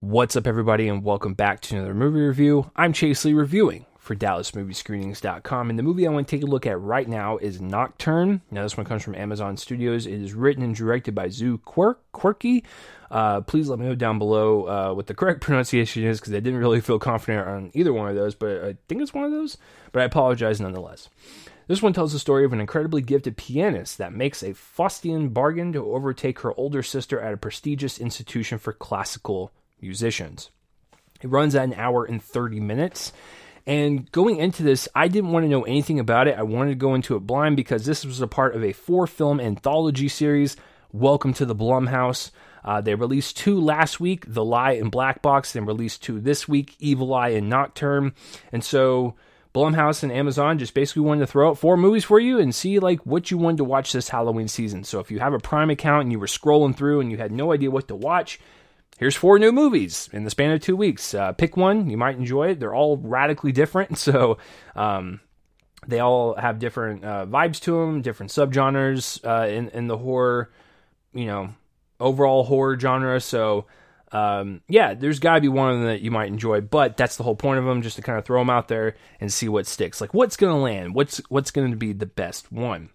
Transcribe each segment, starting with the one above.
What's up, everybody, and welcome back to another movie review. I'm Chase Lee reviewing for DallasMovieScreenings.com, and the movie I want to take a look at right now is Nocturne. Now, this one comes from Amazon Studios. It is written and directed by Zu Quirke, Quirky. Uh, please let me know down below uh, what the correct pronunciation is because I didn't really feel confident on either one of those, but I think it's one of those. But I apologize nonetheless. This one tells the story of an incredibly gifted pianist that makes a Faustian bargain to overtake her older sister at a prestigious institution for classical musicians. It runs at an hour and 30 minutes. And going into this, I didn't want to know anything about it. I wanted to go into it blind because this was a part of a four film anthology series. Welcome to the Blumhouse. Uh, they released two last week, The Lie and Black Box, then released two this week, Evil Eye and Nocturne. And so Blumhouse and Amazon just basically wanted to throw out four movies for you and see like what you wanted to watch this Halloween season. So if you have a Prime account and you were scrolling through and you had no idea what to watch, here's four new movies in the span of two weeks. Uh, pick one, you might enjoy it. They're all radically different, so um, they all have different uh, vibes to them, different subgenres uh, in in the horror, you know, overall horror genre. So um, yeah, there's got to be one of them that you might enjoy, but that's the whole point of them, just to kind of throw them out there and see what sticks. Like what's going to land, what's what's going to be the best one.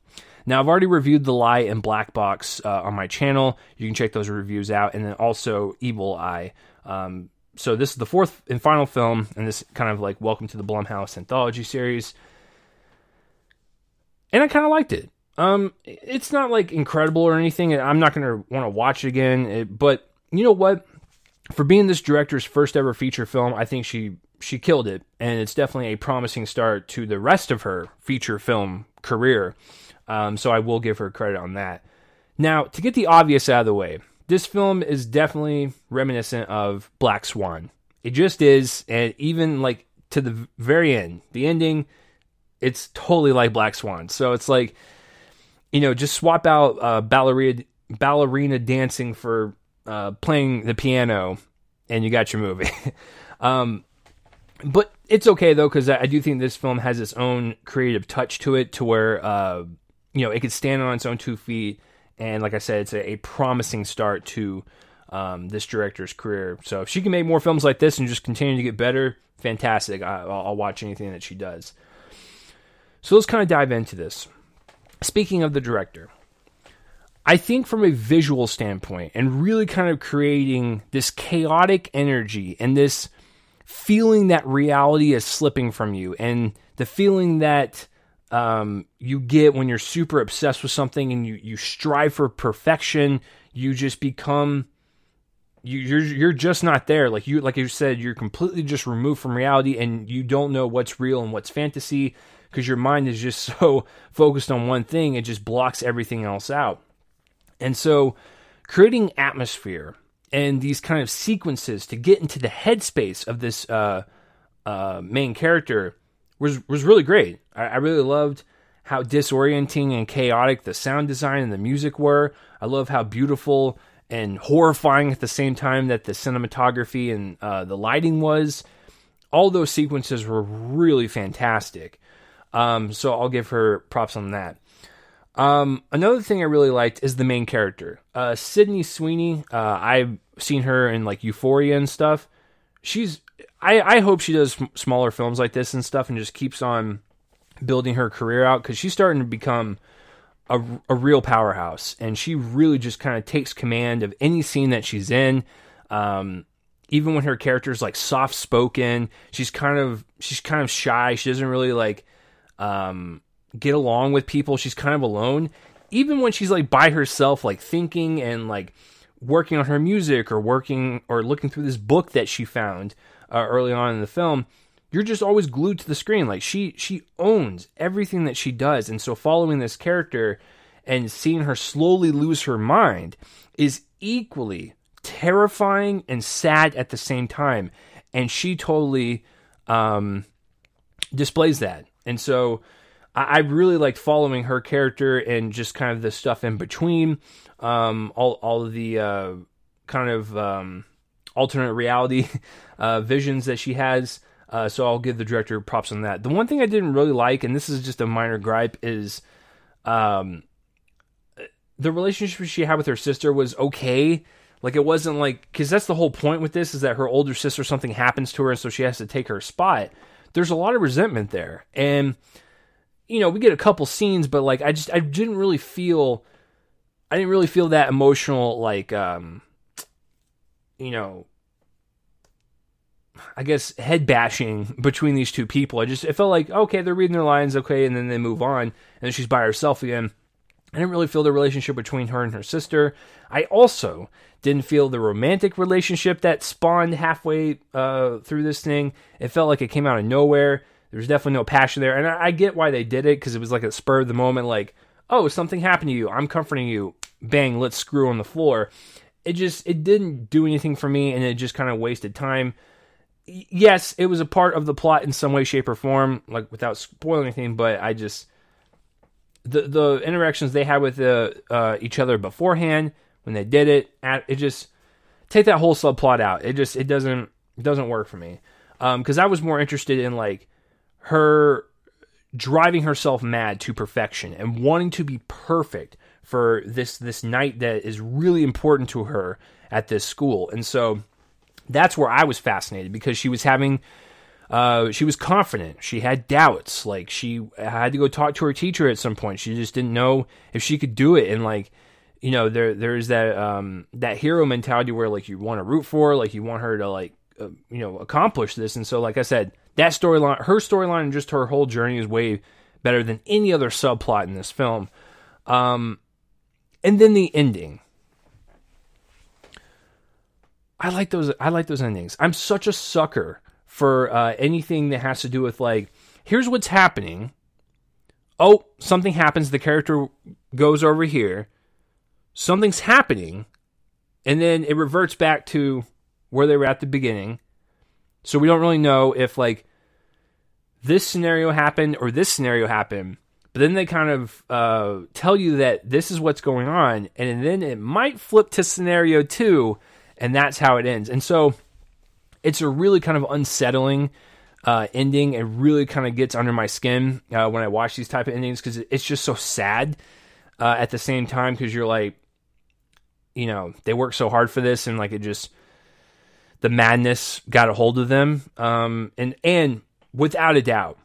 Now I've already reviewed The Lie and Black Box uh, on my channel. You can check those reviews out, and then also Evil Eye. Um, so this is the fourth and final film, in this kind of like Welcome to the Blumhouse anthology series, and I kind of liked it. Um, it's not like incredible or anything. I'm not going to want to watch it again, it, but you know what? For being this director's first ever feature film, I think she she killed it, and it's definitely a promising start to the rest of her feature film career. Um, so I will give her credit on that. Now, to get the obvious out of the way, this film is definitely reminiscent of Black Swan. It just is, and even like to the very end, the ending, it's totally like Black Swan. So it's like, you know, just swap out uh, ballerina ballerina dancing for uh, playing the piano, and you got your movie. um, but it's okay though because I do think this film has its own creative touch to it, to where uh, you know it could stand on its own two feet. And like I said, it's a, a promising start to um, this director's career. So if she can make more films like this and just continue to get better, fantastic. I, will I'll watch anything that she does. So let's kind of dive into this. Speaking of the director, I think from a visual standpoint and really kind of creating this chaotic energy and this feeling that reality is slipping from you and the feeling that um, you get when you're super obsessed with something and you, you strive for perfection, you just become you, you're you're just not there. Like you like you said, you're completely just removed from reality and you don't know what's real and what's fantasy because your mind is just so focused on one thing, it just blocks everything else out. And so creating atmosphere and these kind of sequences to get into the headspace of this uh, uh, main character was was really great. I, I, really loved how disorienting and chaotic the sound design and the music were. I love how beautiful and horrifying at the same time that the cinematography and uh, the lighting was. All those sequences were really fantastic. Um, so I'll give her props on that. Um, another thing I really liked is the main character, uh, Sydney Sweeney. Uh, I've seen her in like Euphoria and stuff. She's I, I hope she does smaller films like this and stuff and just keeps on building her career out because she's starting to become a, a real powerhouse and she really just kind of takes command of any scene that she's in um, even when her character is like soft spoken she's kind of she's kind of shy she doesn't really like um, get along with people she's kind of alone even when she's like by herself like thinking and like working on her music or working or looking through this book that she found uh, early on in the film, you're just always glued to the screen. Like she she owns everything that she does, and so following this character and seeing her slowly lose her mind is equally terrifying and sad at the same time. And she totally um, displays that. And so I, really liked following her character and just kind of the stuff in between, um, all all the uh, kind of um, alternate reality uh, visions that she has. Uh, so I'll give the director props on that. The one thing I didn't really like, and this is just a minor gripe, is um, the relationship she had with her sister was okay. Like it wasn't like because that's the whole point with this is that her older sister something happens to her, and so she has to take her spot. There's a lot of resentment there, and you know we get a couple scenes, but like I just I didn't really feel I didn't really feel that emotional like um you know I guess head bashing between these two people. I just it felt like okay, they're reading their lines, okay, and then they move on, and then she's by herself again. I didn't really feel the relationship between her and her sister. I also didn't feel the romantic relationship that spawned halfway uh, through this thing. It felt like it came out of nowhere. There was definitely no passion there, and I, I get why they did it because it was like a spur of the moment, like, oh, something happened to you, I'm comforting you, bang, let's screw on the floor. It just it didn't do anything for me, and it just kind of wasted time yes, it was a part of the plot in some way, shape, or form, like without spoiling anything. But I just the the interactions they had with uh, uh, each other beforehand when they did it, it just take that whole subplot out. It just it doesn't it doesn't work for me because um, I was more interested in like her driving herself mad to perfection and wanting to be perfect for this this night that is really important to her at this school, and so that's where I was fascinated because she was having uh, she was confident. She had doubts. Like she had to go talk to her teacher at some point. She just didn't know if she could do it. And like, you know, there there's that um, that hero mentality where like you want to root for, like you want her to like uh, you know accomplish this. And so, like I said, that storyline, her storyline, and just her whole journey is way better than any other subplot in this film. Um, and then the ending. I like those. I like those endings. I'm such a sucker for uh, anything that has to do with like, here's what's happening. Oh, something happens. The character goes over here. Something's happening, and then it reverts back to where they were at the beginning. So we don't really know if like this scenario happened or this scenario happened. But then they kind of uh, tell you that this is what's going on, and then it might flip to scenario two and that's how it ends. And so it's a really kind of unsettling uh, ending. It really kind of gets under my skin uh, when I watch these type of endings because it's just so sad uh, at the same time because you're like, you know, they work so hard for this and like it just the madness got a hold of them. Um, and and without a doubt,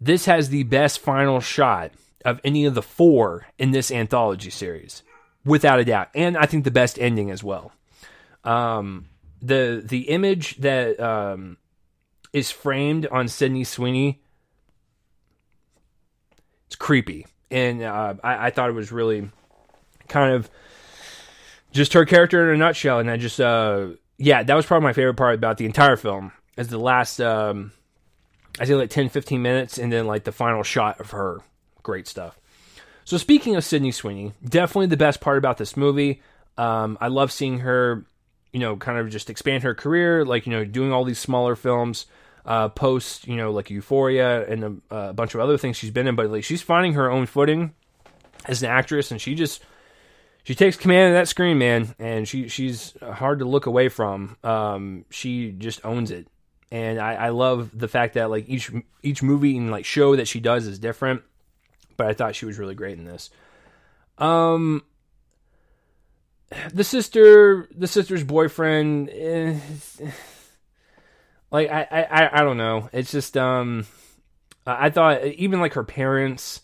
this has the best final shot of any of the four in this anthology series without a doubt, and I think the best ending as well. Um, the the image that um, is framed on Sydney Sweeney, it's creepy, and uh, I, I, thought it was really kind of just her character in a nutshell. And I just, uh, yeah, that was probably my favorite part about the entire film. As the last, um, I say like 10, 15 minutes, and then like the final shot of her. Great stuff. So speaking of Sydney Sweeney, definitely the best part about this movie. Um, I love seeing her, you know, kind of just expand her career, like you know, doing all these smaller films. Uh, post, you know, like Euphoria and a, a, bunch of other things she's been in, but like she's finding her own footing as an actress, and she just she takes command of that screen, man, and she she's hard to look away from. Um, she just owns it, and I, I love the fact that like each each movie and like show that she does is different but I thought she was really great in this. Um, the sister, the sister's boyfriend, eh, like I, I, I don't know. It's just um, I thought even like her parents,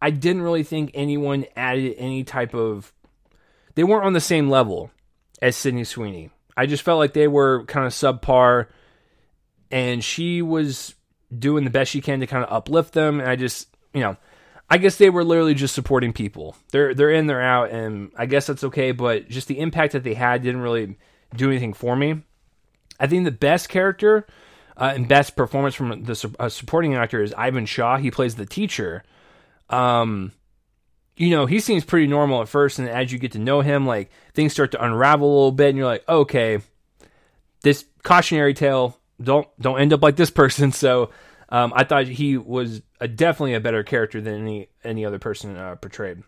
I didn't really think anyone added any type of. They weren't on the same level as Sydney Sweeney. I just felt like they were kind of subpar, and she was doing the best she can to kind of uplift them. And I just, you know, I guess they were literally just supporting people. They're they're in, they're out, and I guess that's okay. But just the impact that they had didn't really do anything for me. I think the best character uh, and best performance from the uh, supporting actor is Ivan Shaw. He plays the teacher. Um, you know, he seems pretty normal at first, and as you get to know him, like things start to unravel a little bit, and you're like, okay, this cautionary tale don't don't end up like this person. So um, I thought he was a, definitely a better character than any any other person uh, portrayed.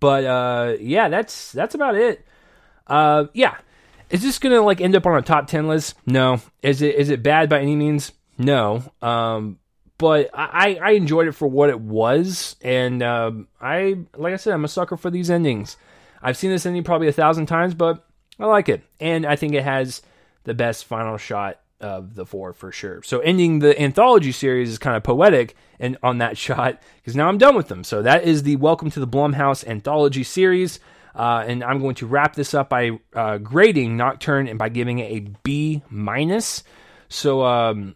But uh, yeah, that's that's about it. Uh, yeah, Is this gonna like end up on a top ten list? No. Is it is it bad by any means? No. Um, but I, I enjoyed it for what it was, and um, I like I said, I'm a sucker for these endings. I've seen this ending probably a thousand times, but I like it, and I think it has the best final shot of the four for sure. So ending the anthology series is kind of poetic and on that shot because now I'm done with them. So that is the Welcome to the Blumhouse anthology series. Uh, and I'm going to wrap this up by uh, grading Nocturne and by giving it a B minus. So um,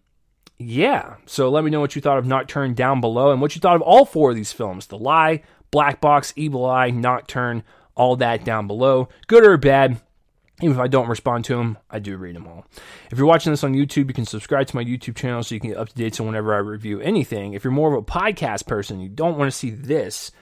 yeah, so let me know what you thought of Nocturne down below and what you thought of all four of these films: The Lie, Black Box, Evil Eye, Nocturne, all that down below, good or bad. Even if I don't respond to them, I do read them all. If you're watching this on YouTube, you can subscribe to my YouTube channel so you can get up to date on whenever I review anything. If you're more of a podcast person, you don't want to see this,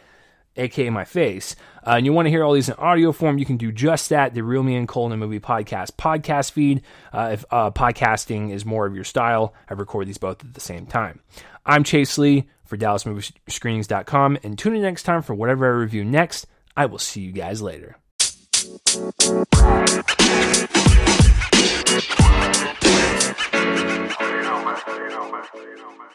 aka my face, uh, and you want to hear all these in audio form, you can do just that. The Real Me and Cole in Movie podcast podcast feed. Uh, if uh, podcasting is more of your style, I record these both at the same time. I'm Chase Lee for DallasMovieScreenings.com, and tune in next time for whatever I review next. I will see you guys later. You know, man. You know, man. You know, man.